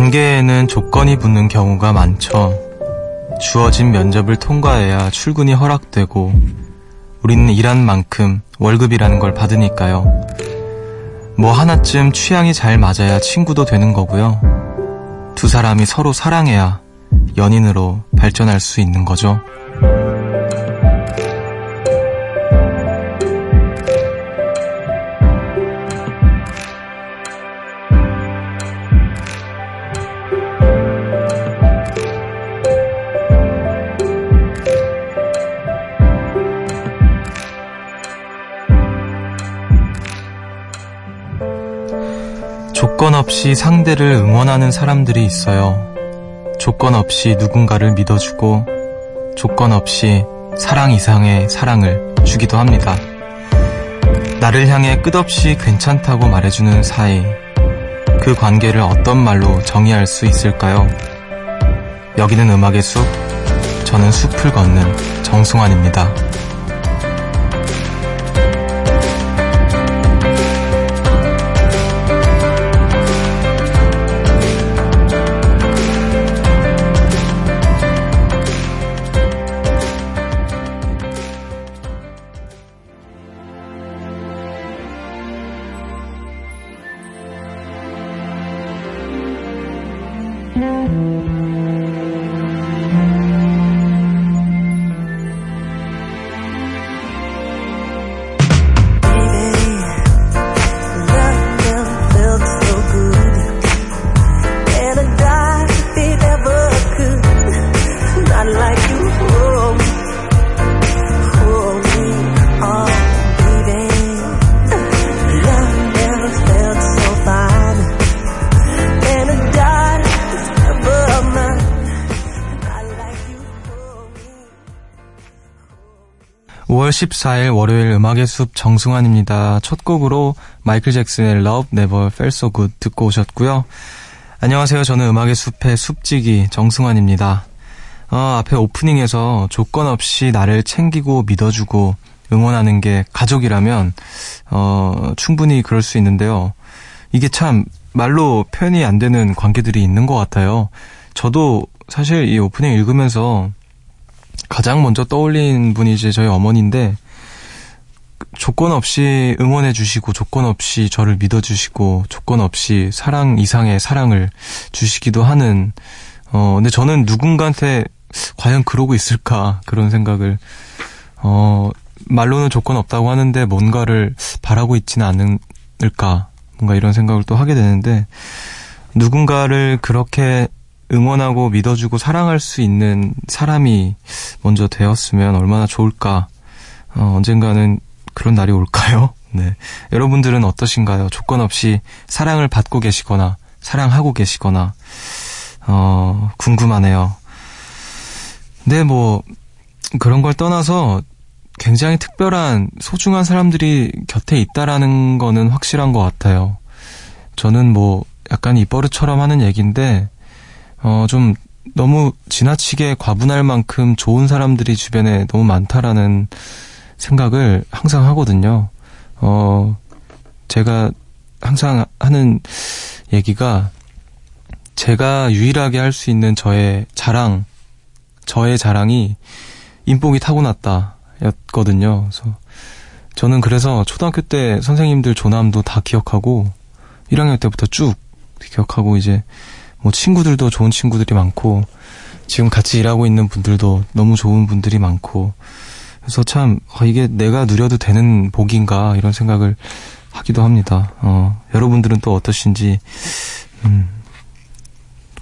관계에는 조건이 붙는 경우가 많죠. 주어진 면접을 통과해야 출근이 허락되고 우리는 일한 만큼 월급이라는 걸 받으니까요. 뭐 하나쯤 취향이 잘 맞아야 친구도 되는 거고요. 두 사람이 서로 사랑해야 연인으로 발전할 수 있는 거죠. 없이 상대를 응원하는 사람들이 있어요. 조건 없이 누군가를 믿어주고 조건 없이 사랑 이상의 사랑을 주기도 합니다. 나를 향해 끝없이 괜찮다고 말해주는 사이. 그 관계를 어떤 말로 정의할 수 있을까요? 여기는 음악의 숲, 저는 숲을 걷는 정승환입니다. Amen. 14일 월요일 음악의 숲 정승환입니다. 첫 곡으로 마이클 잭슨의 Love Never Felt So Good 듣고 오셨고요. 안녕하세요. 저는 음악의 숲의 숲지기 정승환입니다. 어, 앞에 오프닝에서 조건 없이 나를 챙기고 믿어주고 응원하는 게 가족이라면 어, 충분히 그럴 수 있는데요. 이게 참 말로 표현이 안 되는 관계들이 있는 것 같아요. 저도 사실 이 오프닝 읽으면서 가장 먼저 떠올린 분이 이제 저희 어머니인데 조건 없이 응원해 주시고 조건 없이 저를 믿어 주시고 조건 없이 사랑 이상의 사랑을 주시기도 하는 어 근데 저는 누군가한테 과연 그러고 있을까? 그런 생각을 어 말로는 조건 없다고 하는데 뭔가를 바라고 있지는 않을까? 뭔가 이런 생각을 또 하게 되는데 누군가를 그렇게 응원하고 믿어주고 사랑할 수 있는 사람이 먼저 되었으면 얼마나 좋을까. 어, 언젠가는 그런 날이 올까요? 네. 여러분들은 어떠신가요? 조건 없이 사랑을 받고 계시거나, 사랑하고 계시거나, 어, 궁금하네요. 네, 뭐, 그런 걸 떠나서 굉장히 특별한, 소중한 사람들이 곁에 있다라는 거는 확실한 것 같아요. 저는 뭐, 약간 입버릇처럼 하는 얘기인데, 어, 좀 너무 지나치게 과분할 만큼 좋은 사람들이 주변에 너무 많다라는 생각을 항상 하거든요. 어, 제가 항상 하는 얘기가 제가 유일하게 할 수 있는 저의 자랑, 저의 자랑이 인복이 타고났다 였거든요. 그래서 저는 그래서 초등학교 때 선생님들 조남도 다 기억하고 1학년 때부터 쭉 기억하고 이제 뭐 친구들도 좋은 친구들이 많고 지금 같이 일하고 있는 분들도 너무 좋은 분들이 많고 그래서 참 어, 이게 내가 누려도 되는 복인가 이런 생각을 하기도 합니다. 어, 여러분들은 또 어떠신지 음,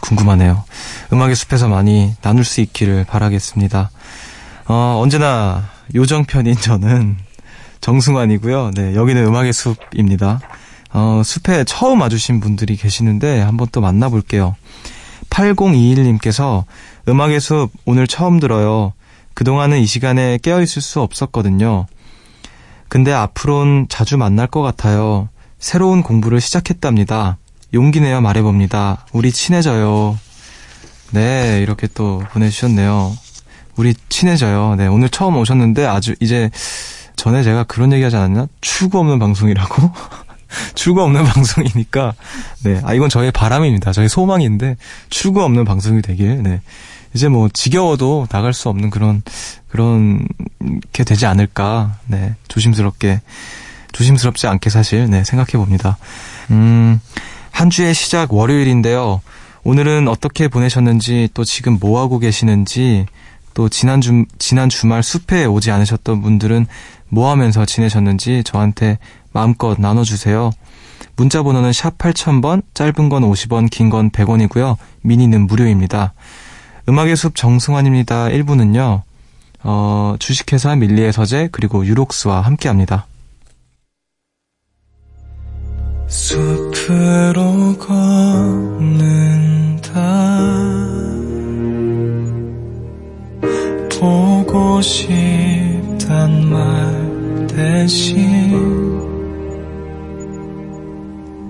궁금하네요. 음악의 숲에서 많이 나눌 수 있기를 바라겠습니다. 어, 언제나 요정편인 저는 정승환이고요. 네, 여기는 음악의 숲입니다. 어, 숲에 처음 와주신 분들이 계시는데 한번 또 만나볼게요. 8021님께서 음악의 숲 오늘 처음 들어요. 그동안은 이 시간에 깨어있을 수 없었거든요. 근데 앞으론 자주 만날 것 같아요. 새로운 공부를 시작했답니다. 용기 내어 말해봅니다. 우리 친해져요. 네, 이렇게 또 보내주셨네요. 우리 친해져요. 네, 오늘 처음 오셨는데 아주 이제 전에 제가 그런 얘기 하지 않았나? 추구 없는 방송이라고? 출구 없는 방송이니까, 네. 아, 이건 저의 바람입니다. 저의 소망인데, 출구 없는 방송이 되길, 네. 이제 뭐, 지겨워도 나갈 수 없는 그런, 그런, 게 되지 않을까, 네. 조심스럽게, 조심스럽지 않게 사실, 네. 생각해 봅니다. 음, 한 주의 시작 월요일인데요. 오늘은 어떻게 보내셨는지, 또 지금 뭐 하고 계시는지, 또 지난 주, 지난 주말 숲에 오지 않으셨던 분들은 뭐 하면서 지내셨는지 저한테 마음껏 나눠주세요. 문자 번호는 샵 8000번, 짧은 건 50원, 긴 건 100원이고요. 미니는 무료입니다. 음악의 숲 정승환입니다. 1부는요. 어, 주식회사 밀리의 서재 그리고 유록스와 함께합니다. 숲으로 걷는다 보고 싶단 말 대신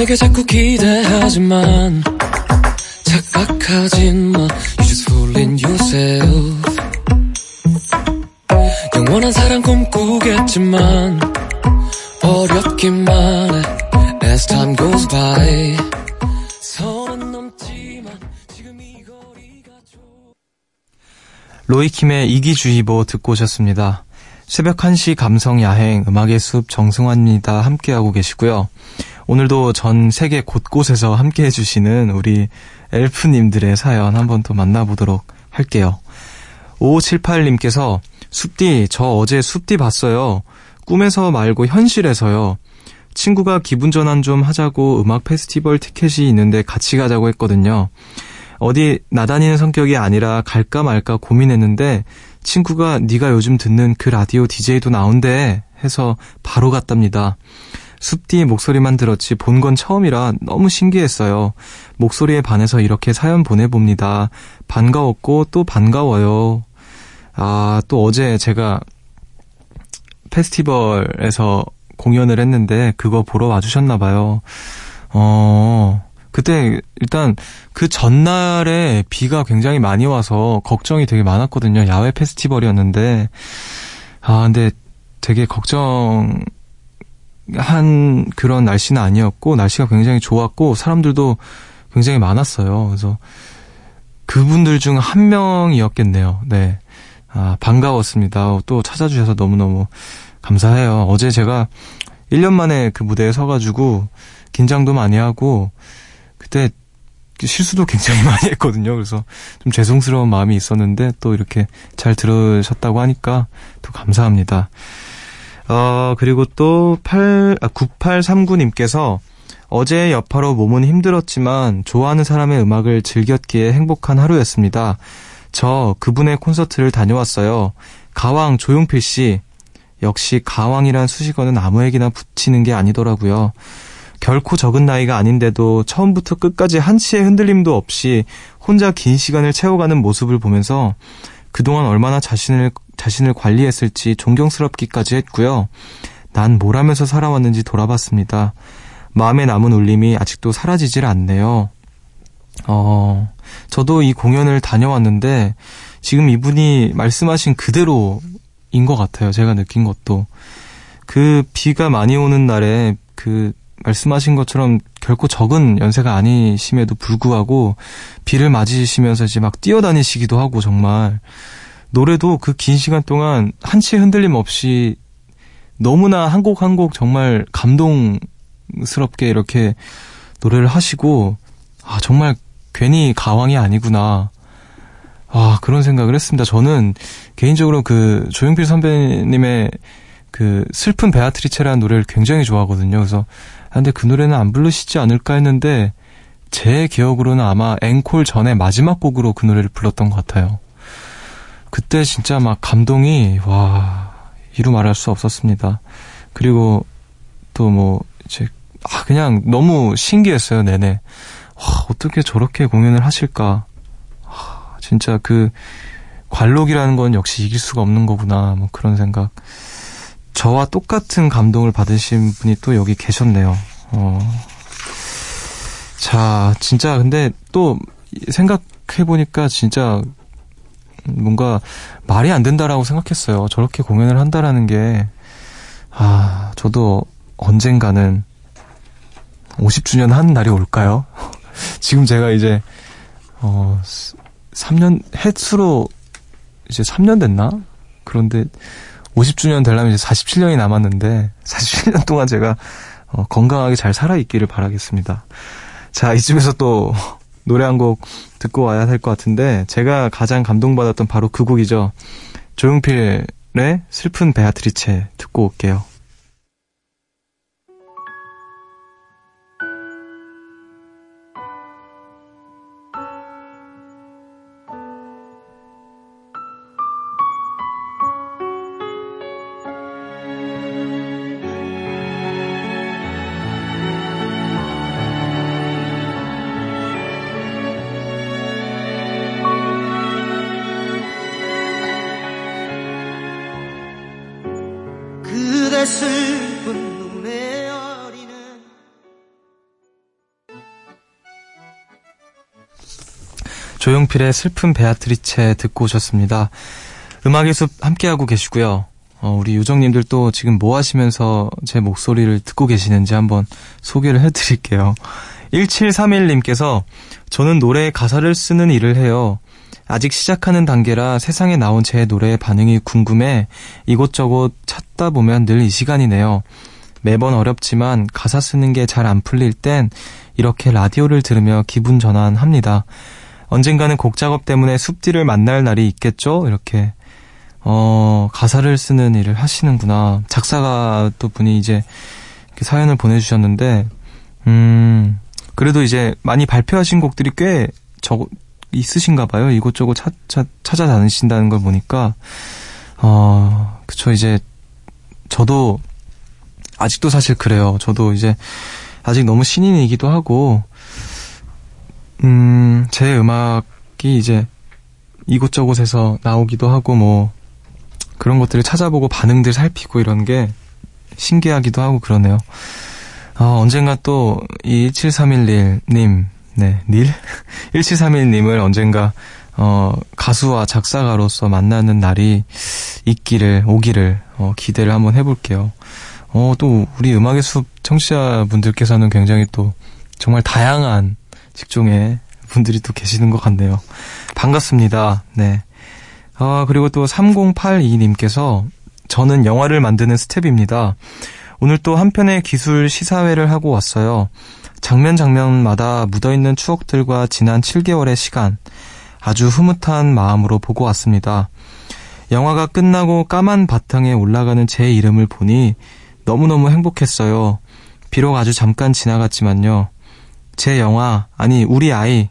내게 자꾸 기대하지만 착각하진 마 You just fooling yourself 영원한 사랑 꿈꾸겠지만 어렵기만 해 As time goes by 선은 넘지만 지금 이 거리가 좁 로이킴의 이기주의보 듣고 오셨습니다. 새벽 1시 감성 야행 음악의 숲 정승환입니다. 함께하고 계시고요. 오늘도 전 세계 곳곳에서 함께 해주시는 우리 엘프님들의 사연 한번 또 만나보도록 할게요. 5578님께서 숲디, 저 어제 숲디 봤어요. 꿈에서 말고 현실에서요. 친구가 기분 전환 좀 하자고 음악 페스티벌 티켓이 있는데 같이 가자고 했거든요. 어디 나다니는 성격이 아니라 갈까 말까 고민했는데 친구가 네가 요즘 듣는 그 라디오 DJ도 나온대 해서 바로 갔답니다. 숲디의 목소리만 들었지 본 건 처음이라 너무 신기했어요. 목소리에 반해서 이렇게 사연 보내봅니다. 반가웠고 또 반가워요. 아, 또 어제 제가 페스티벌에서 공연을 했는데 그거 보러 와주셨나봐요. 어, 그때 일단 그 전날에 비가 굉장히 많이 와서 걱정이 되게 많았거든요. 야외 페스티벌이었는데. 아, 근데 되게 걱정 한 그런 날씨는 아니었고 날씨가 굉장히 좋았고 사람들도 굉장히 많았어요. 그래서 그분들 중 한 명이었겠네요. 네. 아, 반가웠습니다. 또 찾아주셔서 너무너무 감사해요. 어제 제가 1년 만에 그 무대에 서가지고 긴장도 많이 하고 그때 실수도 굉장히 많이 했거든요. 그래서 좀 죄송스러운 마음이 있었는데 또 이렇게 잘 들으셨다고 하니까 또 감사합니다. 어, 그리고 또 8, 아, 9839님께서 어제 여파로 몸은 힘들었지만 좋아하는 사람의 음악을 즐겼기에 행복한 하루였습니다. 저 그분의 콘서트를 다녀왔어요. 가왕 조용필 씨. 역시 가왕이란 수식어는 아무에게나 붙이는 게 아니더라고요. 결코 적은 나이가 아닌데도 처음부터 끝까지 한치의 흔들림도 없이 혼자 긴 시간을 채워가는 모습을 보면서 그동안 얼마나 자신을 자신을 관리했을지 존경스럽기까지 했고요. 난 뭘 하면서 살아왔는지 돌아봤습니다. 마음에 남은 울림이 아직도 사라지질 않네요. 어, 저도 이 공연을 다녀왔는데 지금 이분이 말씀하신 그대로인 것 같아요. 제가 느낀 것도. 그 비가 많이 오는 날에 그 말씀하신 것처럼 결코 적은 연세가 아니심에도 불구하고 비를 맞으시면서 이제 막 뛰어다니시기도 하고 정말 노래도 그 긴 시간 동안 한치의 흔들림 없이 너무나 한 곡 한 곡 정말 감동스럽게 이렇게 노래를 하시고 아 정말 괜히 가왕이 아니구나. 아 그런 생각을 했습니다. 저는 개인적으로 그 조용필 선배님의 그 슬픈 베아트리체라는 노래를 굉장히 좋아하거든요. 그래서 아, 근데 그 노래는 안 부르시지 않을까 했는데 제 기억으로는 아마 앵콜 전에 마지막 곡으로 그 노래를 불렀던 것 같아요. 그때 진짜 막 감동이, 와, 이루 말할 수 없었습니다. 그리고 또 뭐, 이제, 아, 그냥 너무 신기했어요, 내내. 와, 어떻게 저렇게 공연을 하실까. 아, 진짜 그, 관록이라는 건 역시 이길 수가 없는 거구나, 뭐 그런 생각. 저와 똑같은 감동을 받으신 분이 또 여기 계셨네요. 어. 자, 진짜 근데 또 생각해보니까 진짜 뭔가 말이 안 된다라고 생각했어요. 저렇게 공연을 한다라는 게, 아, 저도 언젠가는 50주년 한 날이 올까요? 지금 제가 이제, 어, 3년, 횟수로 이제 3년 됐나? 그런데 50주년 되려면 이제 47년이 남았는데, 47년 동안 제가 어, 건강하게 잘 살아있기를 바라겠습니다. 자, 이쯤에서 또 노래 한 곡 듣고 와야 될 것 같은데 제가 가장 감동받았던 바로 그 곡이죠. 조용필의 슬픈 베아트리체 듣고 올게요. 조용필의 슬픈 베아트리체 듣고 오셨습니다. 음악의 숲 함께하고 계시고요. 어, 우리 요정님들 또 지금 뭐 하시면서 제 목소리를 듣고 계시는지 한번 소개를 해드릴게요. 1731님께서 저는 노래에 가사를 쓰는 일을 해요. 아직 시작하는 단계라 세상에 나온 제 노래의 반응이 궁금해 이곳저곳 찾다 보면 늘 이 시간이네요. 매번 어렵지만 가사 쓰는 게 잘 안 풀릴 땐 이렇게 라디오를 들으며 기분 전환합니다. 언젠가는 곡 작업 때문에 숲디를 만날 날이 있겠죠? 이렇게 어, 가사를 쓰는 일을 하시는구나. 작사가 또 분이 이제 사연을 보내주셨는데, 음, 그래도 이제 많이 발표하신 곡들이 꽤 적, 있으신가 봐요. 이곳저곳 찾, 찾, 찾아다니신다는 걸 보니까, 어, 그쵸, 이제, 저도, 아직도 사실 그래요. 저도 이제, 아직 너무 신인이기도 하고, 음, 제 음악이 이제 이곳저곳에서 나오기도 하고 뭐 그런 것들을 찾아보고 반응들 살피고 이런 게 신기하기도 하고 그러네요. 어, 언젠가 또 이 1731님, 네, 닐? 1731님을 언젠가 어, 가수와 작사가로서 만나는 날이 있기를, 오기를, 어, 기대를 한번 해볼게요. 어, 또, 우리 음악의 숲 청취자분들께서는 굉장히 또, 정말 다양한 직종의 분들이 또 계시는 것 같네요. 반갑습니다. 네. 아, 그리고 또 3082님께서 저는 영화를 만드는 스텝입니다. 오늘 또 한편의 기술 시사회를 하고 왔어요. 장면 장면마다 묻어있는 추억들과 지난 7개월의 시간, 아주 흐뭇한 마음으로 보고 왔습니다. 영화가 끝나고 까만 바탕에 올라가는 제 이름을 보니 너무너무 행복했어요. 비록 아주 잠깐 지나갔지만요. 제 영화, 아니, 우리 아이,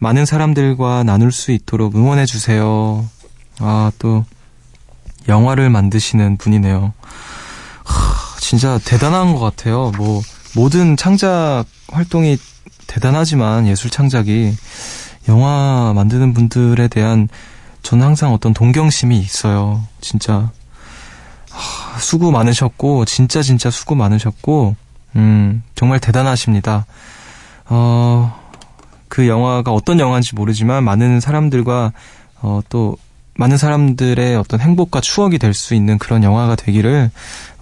많은 사람들과 나눌 수 있도록 응원해주세요. 아, 또, 영화를 만드시는 분이네요. 하, 진짜 대단한 것 같아요. 뭐, 모든 창작 활동이 대단하지만, 예술 창작이, 영화 만드는 분들에 대한 저는 항상 어떤 동경심이 있어요. 진짜. 하, 수고 많으셨고, 진짜 진짜 수고 많으셨고, 음, 정말 대단하십니다. 어, 그 영화가 어떤 영화인지 모르지만 많은 사람들과 어, 또 많은 사람들의 어떤 행복과 추억이 될 수 있는 그런 영화가 되기를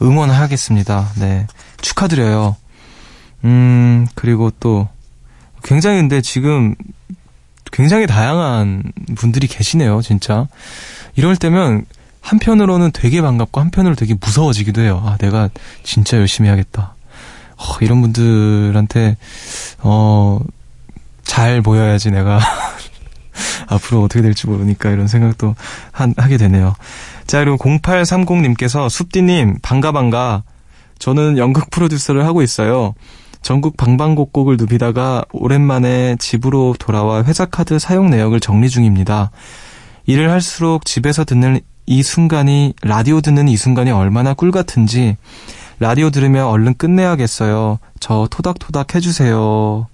응원하겠습니다. 네. 축하드려요. 음, 그리고 또 굉장히 근데 지금 굉장히 다양한 분들이 계시네요, 진짜. 이럴 때면 한편으로는 되게 반갑고 한편으로 되게 무서워지기도 해요. 아, 내가 진짜 열심히 하겠다. 어, 이런 분들한테 어, 잘 보여야지 내가 앞으로 어떻게 될지 모르니까 이런 생각도 한, 하게 되네요. 자, 그리고 0830님께서 숲디님, 반가 반가. 저는 연극 프로듀서를 하고 있어요. 전국 방방곡곡을 누비다가 오랜만에 집으로 돌아와 회사 카드 사용 내역을 정리 중입니다. 일을 할수록 집에서 듣는 이 순간이 라디오 듣는 이 순간이 얼마나 꿀 같은지 라디오 들으면 얼른 끝내야겠어요. 저 토닥토닥 해주세요.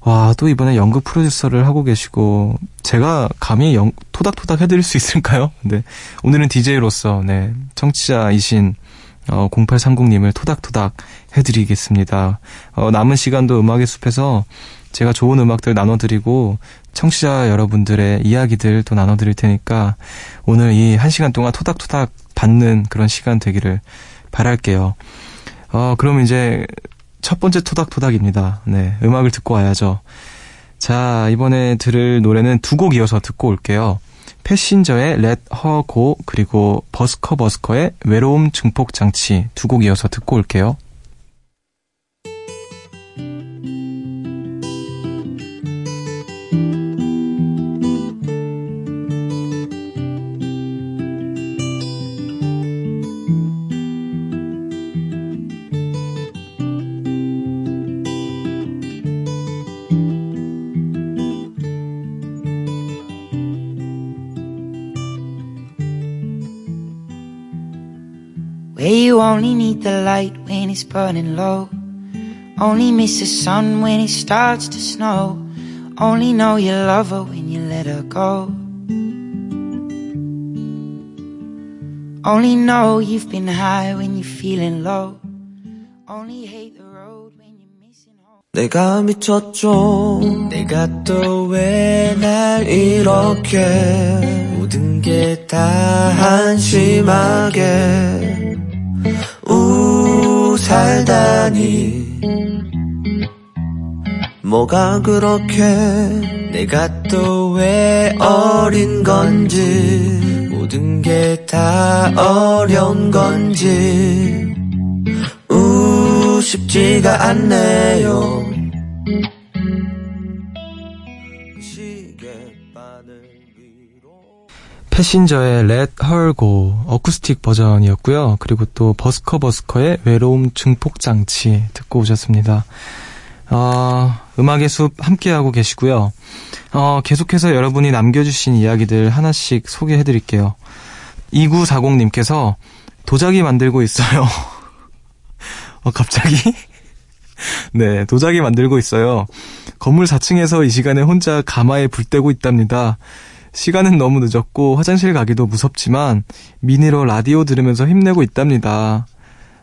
와, 또 이번에 연극 프로듀서를 하고 계시고, 제가 감히 영, 토닥토닥 해드릴 수 있을까요? 네. 오늘은 DJ로서, 네. 청취자이신, 어, 0830님을 토닥토닥 해드리겠습니다. 어, 남은 시간도 음악의 숲에서 제가 좋은 음악들 나눠드리고, 청취자 여러분들의 이야기들 또 나눠드릴 테니까, 오늘 이 한 시간 동안 토닥토닥 받는 그런 시간 되기를 바랄게요. 어, 그럼 이제 첫 번째 토닥토닥입니다. 네, 음악을 듣고 와야죠. 자, 이번에 들을 노래는 두 곡 이어서 듣고 올게요. 패신저의 Let Her Go 그리고 버스커 버스커의 외로움 증폭 장치 두 곡 이어서 듣고 올게요. need the light when it's burning low. Only miss the sun when it starts to snow. Only know you love her when you let her go. Only know you've been high when you're feeling low. Only hate the road when you're missing home. 내가 미쳤죠. 내가 또 왜 날 이렇게 모든 게 다 한심하게 우 살다니. 뭐가 그렇게 내가 또 왜 어린 건지 모든 게 다 어려운 건지. 우 쉽지가 않네요 패신저의 Let Her Go 어쿠스틱 버전이었고요. 그리고 또 버스커 버스커의 외로움 증폭 장치 듣고 오셨습니다. 어, 음악의 숲 함께하고 계시고요. 어, 계속해서 여러분이 남겨주신 이야기들 하나씩 소개해드릴게요. 2940님께서 도자기 만들고 있어요. 어, 갑자기? 네, 도자기 만들고 있어요. 건물 4층에서 이 시간에 혼자 가마에 불 떼고 있답니다. 시간은 너무 늦었고 화장실 가기도 무섭지만 미니로 라디오 들으면서 힘내고 있답니다.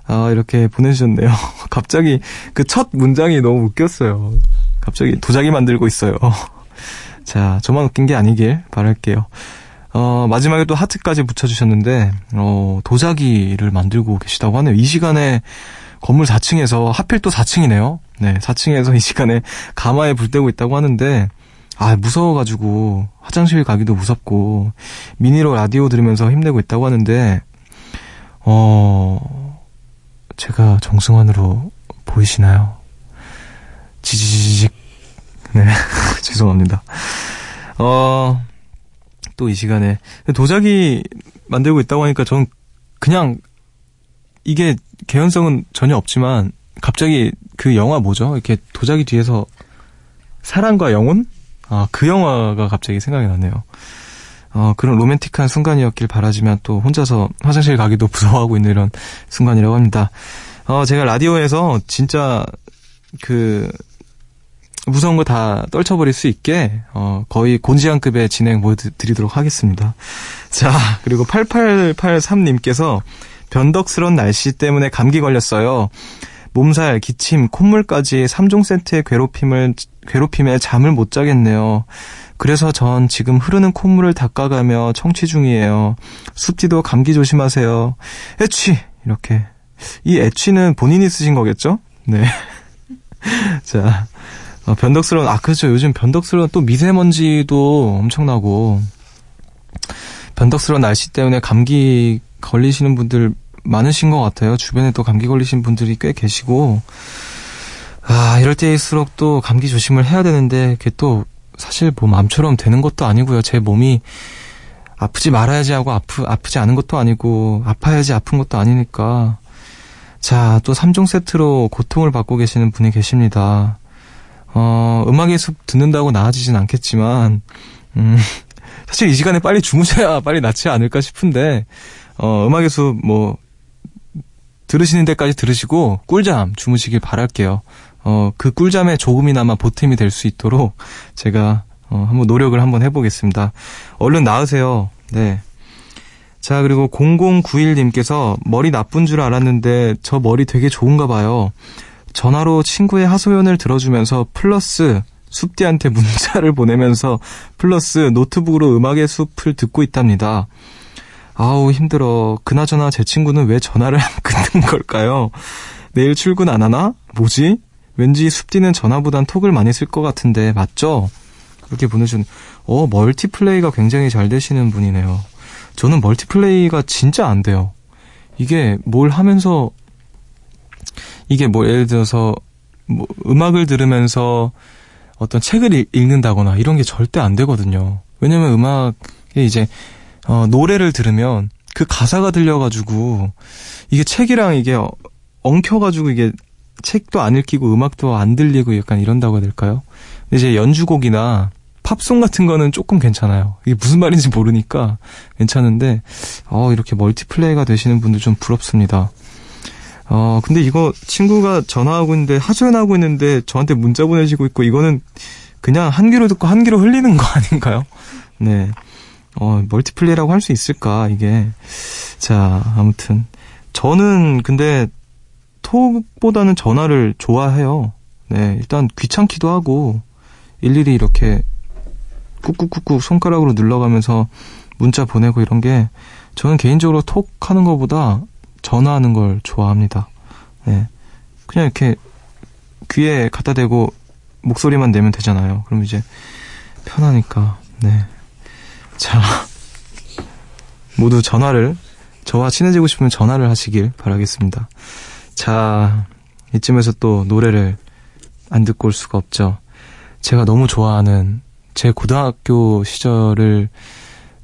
아, 이렇게 보내주셨네요. 갑자기 그 첫 문장이 너무 웃겼어요. 갑자기 도자기 만들고 있어요. 자, 저만 웃긴 게 아니길 바랄게요. 어, 마지막에 또 하트까지 붙여주셨는데, 어, 도자기를 만들고 계시다고 하네요. 이 시간에 건물 4층에서, 하필 또 4층이네요. 네, 4층에서 이 시간에 가마에 불 떼고 있다고 하는데, 아, 무서워가지고, 화장실 가기도 무섭고, 미니로 라디오 들으면서 힘내고 있다고 하는데, 어, 제가 정승환으로 보이시나요? 지지지직. 네, 죄송합니다. 어, 또 이 시간에. 도자기 만들고 있다고 하니까 전 그냥, 이게 개연성은 전혀 없지만, 갑자기 그 영화 뭐죠? 이렇게 도자기 뒤에서 사랑과 영혼? 아, 그 영화가 갑자기 생각이 나네요. 어, 그런 로맨틱한 순간이었길 바라지만 또 혼자서 화장실 가기도 무서워하고 있는 이런 순간이라고 합니다. 어, 제가 라디오에서 진짜 그 무서운 거 다 떨쳐버릴 수 있게 어, 거의 곤지암급의 진행 보여드리도록 하겠습니다. 자, 그리고 8883님께서 변덕스러운 날씨 때문에 감기 걸렸어요. 몸살, 기침, 콧물까지 3종 세트의 괴롭힘을 괴롭힘에 잠을 못 자겠네요. 그래서 전 지금 흐르는 콧물을 닦아가며 청취 중이에요. 숲디도 감기 조심하세요. 애취 이렇게 이 애취는 본인이 쓰신 거겠죠? 네. 자, 어, 변덕스러운 아 그렇죠. 요즘 변덕스러운 또 미세먼지도 엄청나고 변덕스러운 날씨 때문에 감기 걸리시는 분들 많으신 것 같아요. 주변에 또 감기 걸리신 분들이 꽤 계시고 아 이럴 때일수록 또 감기 조심을 해야 되는데 그게 또 사실 뭐 마음처럼 되는 것도 아니고요. 제 몸이 아프지 말아야지 하고 아프 아프지 않은 것도 아니고 아파야지 아픈 것도 아니니까 자, 또 3종 세트로 고통을 받고 계시는 분이 계십니다. 어, 음악의 숲 듣는다고 나아지진 않겠지만, 음, 사실 이 시간에 빨리 주무셔야 빨리 낫지 않을까 싶은데, 어, 음악의 숲, 뭐, 들으시는 데까지 들으시고, 꿀잠 주무시길 바랄게요. 어, 그 꿀잠에 조금이나마 보탬이 될 수 있도록 제가, 어, 한번 노력을 한번 해보겠습니다. 얼른 나으세요. 네. 자, 그리고 0091님께서 머리 나쁜 줄 알았는데 저 머리 되게 좋은가 봐요. 전화로 친구의 하소연을 들어주면서 플러스 숲디한테 문자를 보내면서 플러스 노트북으로 음악의 숲을 듣고 있답니다. 아우, 힘들어. 그나저나 제 친구는 왜 전화를 안 끊는 걸까요? 내일 출근 안 하나? 뭐지? 왠지 숲디는 전화보단 톡을 많이 쓸 것 같은데, 맞죠? 그렇게 보내준, 어, multiplay가 굉장히 잘 되시는 분이네요. 저는 multiplay가 진짜 안 돼요. 이게 뭘 하면서 이게 뭐 예를 들어서 뭐 음악을 들으면서 어떤 책을 읽는다거나 이런 게 절대 안 되거든요. 왜냐면 음악에 이제 어 노래를 들으면 그 가사가 들려가지고 이게 책이랑 이게 엉켜가지고 이게 책도 안 읽히고 음악도 안 들리고 약간 이런다고 해야 될까요? 이제 연주곡이나 팝송 같은 거는 조금 괜찮아요. 이게 무슨 말인지 모르니까 괜찮은데, 어, 이렇게 멀티플레이가 되시는 분들 좀 부럽습니다. 어, 근데 이거 친구가 전화하고 있는데, 하소연하고 있는데, 저한테 문자 보내시고 있고, 이거는 그냥 한 귀로 듣고 한 귀로 흘리는 거 아닌가요? 네. 어, 멀티플레이라고 할 수 있을까, 이게. 자, 아무튼. 저는 근데 톡보다는 전화를 좋아해요. 네, 일단 귀찮기도 하고, 일일이 이렇게 꾹꾹꾹꾹 손가락으로 눌러가면서 문자 보내고 이런 게 저는 개인적으로 톡 하는 것보다 전화하는 걸 좋아합니다. 네. 그냥 이렇게 귀에 갖다 대고 목소리만 내면 되잖아요. 그럼 이제 편하니까. 네. 자. 모두 전화를 저와 친해지고 싶으면 전화를 하시길 바라겠습니다. 자, 이쯤에서 또 노래를 안 듣고 올 수가 없죠. 제가 너무 좋아하는 제 고등학교 시절을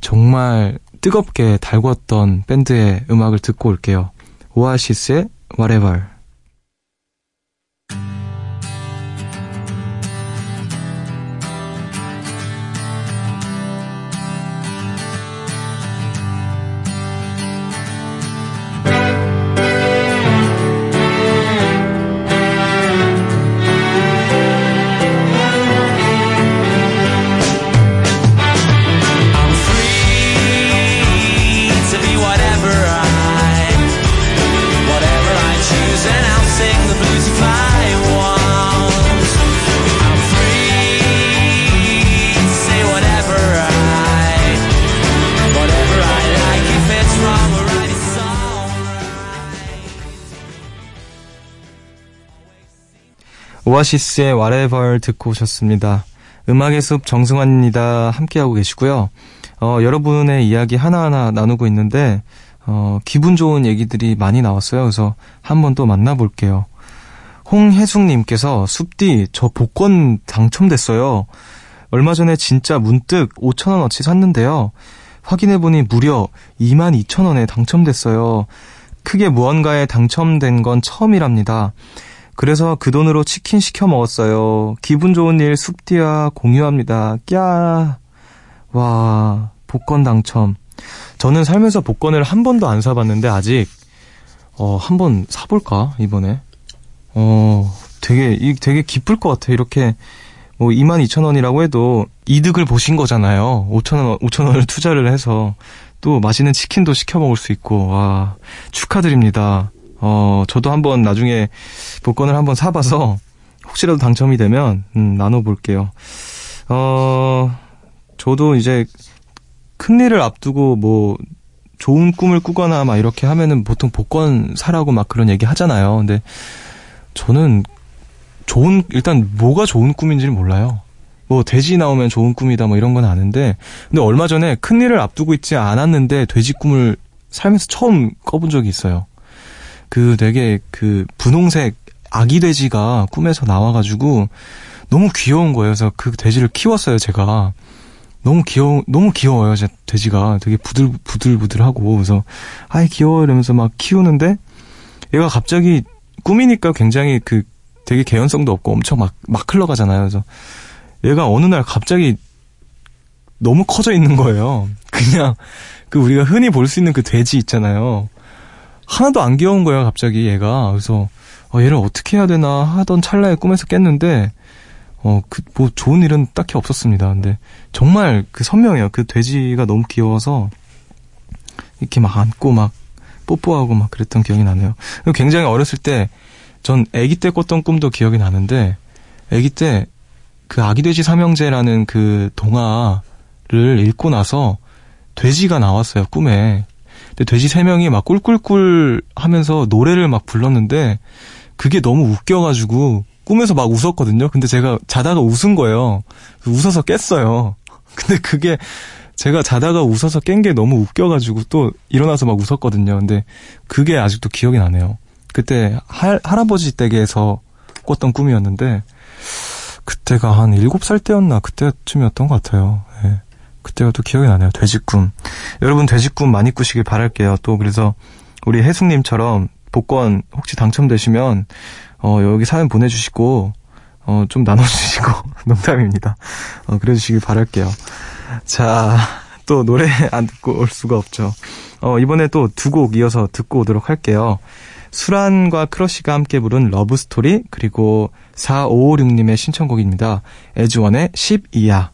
정말 뜨겁게 달궜던 밴드의 음악을 듣고 올게요. 오아시스의 Whatever. 오아시스의 Whatever 듣고 오셨습니다. 음악의 숲 정승환입니다. 함께하고 계시고요. 어, 여러분의 이야기 하나하나 나누고 있는데, 어, 기분 좋은 얘기들이 많이 나왔어요. 그래서 한번 또 만나볼게요. 홍혜숙님께서 숲디, 저 복권 당첨됐어요. 얼마 전에 진짜 문득 5천원어치 샀는데요. 확인해보니 무려 22,000원에 당첨됐어요. 크게 무언가에 당첨된 건 처음이랍니다. 그래서 그 돈으로 치킨 시켜 먹었어요. 기분 좋은 일 숲디와 공유합니다. 꺄. 와, 복권 당첨. 저는 살면서 복권을 한 번도 안 사봤는데 아직 어, 한 번 사볼까 이번에. 어, 되게 이 되게 기쁠 것 같아. 이렇게 뭐 22,000원이라고 해도 이득을 보신 거잖아요. 5,000원 5,000원을 투자를 해서 또 맛있는 치킨도 시켜 먹을 수 있고 와, 축하드립니다. 어, 저도 한번 나중에 복권을 한번 사봐서 혹시라도 당첨이 되면 음, 나눠볼게요. 어, 저도 이제 큰 일을 앞두고 뭐 좋은 꿈을 꾸거나 막 이렇게 하면은 보통 복권 사라고 막 그런 얘기 하잖아요. 근데 저는 좋은 일단 뭐가 좋은 꿈인지를 몰라요. 뭐 돼지 나오면 좋은 꿈이다 뭐 이런 건 아는데 근데 얼마 전에 큰 일을 앞두고 있지 않았는데 돼지 꿈을 살면서 처음 꿔본 적이 있어요. 그 되게 그 분홍색 아기 돼지가 꿈에서 나와가지고 너무 귀여운 거예요. 그래서 그 돼지를 키웠어요, 제가. 너무 귀여워, 너무 귀여워요, 제 돼지가. 되게 부들, 부들부들하고. 그래서, 아이, 귀여워. 이러면서 막 키우는데, 얘가 갑자기 꿈이니까 굉장히 그 되게 개연성도 없고 엄청 막, 막 흘러가잖아요. 그래서 얘가 어느 날 갑자기 너무 커져 있는 거예요. 그냥 그 우리가 흔히 볼 수 있는 그 돼지 있잖아요. 하나도 안 귀여운 거예요, 갑자기 얘가. 그래서 어, 얘를 어떻게 해야 되나 하던 찰나에 꿈에서 깼는데 어, 그, 뭐, 좋은 일은 딱히 없었습니다. 근데, 정말 그 선명해요. 그 돼지가 너무 귀여워서, 이렇게 막 안고 막, 뽀뽀하고 막 그랬던 기억이 나네요. 굉장히 어렸을 때, 전 아기 때 꿨던 꿈도 기억이 나는데, 아기 때, 그 아기 돼지 삼형제라는 그 동화를 읽고 나서, 돼지가 나왔어요, 꿈에. 근데 돼지 세 명이 막 꿀꿀꿀 하면서 노래를 막 불렀는데, 그게 너무 웃겨가지고, 꿈에서 막 웃었거든요. 근데 제가 자다가 웃은 거예요. 웃어서 깼어요. 근데 그게 제가 자다가 웃어서 깬 게 너무 웃겨가지고 또 일어나서 막 웃었거든요. 근데 그게 아직도 기억이 나네요. 그때 할, 할아버지 댁에서 꿨던 꿈이었는데 그때가 한 7살 때였나 그때쯤이었던 것 같아요. 네. 그때가 또 기억이 나네요. 돼지꿈. 여러분 돼지꿈 많이 꾸시길 바랄게요. 또 그래서 우리 혜숙님처럼 복권 혹시 당첨되시면 어, 여기 사연 보내주시고, 어, 좀 나눠주시고, 농담입니다. 어, 그래주시길 바랄게요. 자, 또 노래 안 듣고 올 수가 없죠. 어, 이번에 또 두 곡 이어서 듣고 오도록 할게요. 수란과 크러쉬가 함께 부른 Love Story, 그리고 4556님의 신청곡입니다. 에즈원의 12야.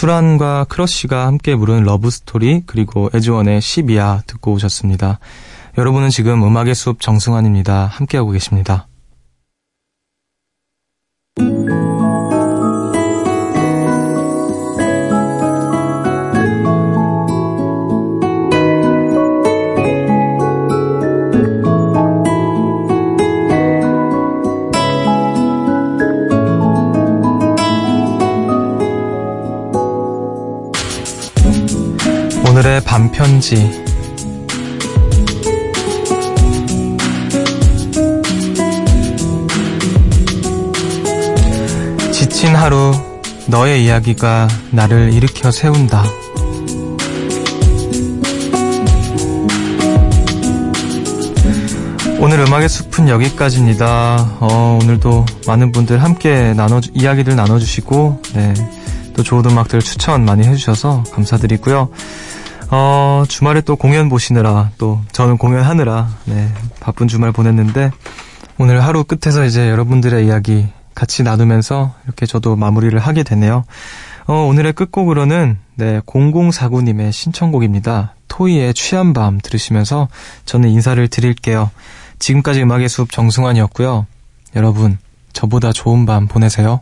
수란과 크러쉬가 함께 부른 러브스토리 그리고 에즈원의 12야 듣고 오셨습니다. 여러분은 지금 음악의 숲 정승환입니다. 함께하고 계십니다. 반편지 지친 하루 너의 이야기가 나를 일으켜 세운다. 오늘 음악의 숲은 여기까지입니다. 어, 오늘도 많은 분들 함께 나눠 이야기들 나눠주시고 네, 또 좋은 음악들 추천 많이 해주셔서 감사드리고요. 어, 주말에 또 공연 보시느라 또 저는 공연하느라 네, 바쁜 주말 보냈는데 오늘 하루 끝에서 이제 여러분들의 이야기 같이 나누면서 이렇게 저도 마무리를 하게 되네요. 어, 오늘의 끝곡으로는 네, 0049님의 신청곡입니다. 토이의 취한 밤 들으시면서 저는 인사를 드릴게요. 지금까지 음악의 숲 정승환이었고요. 여러분, 저보다 좋은 밤 보내세요.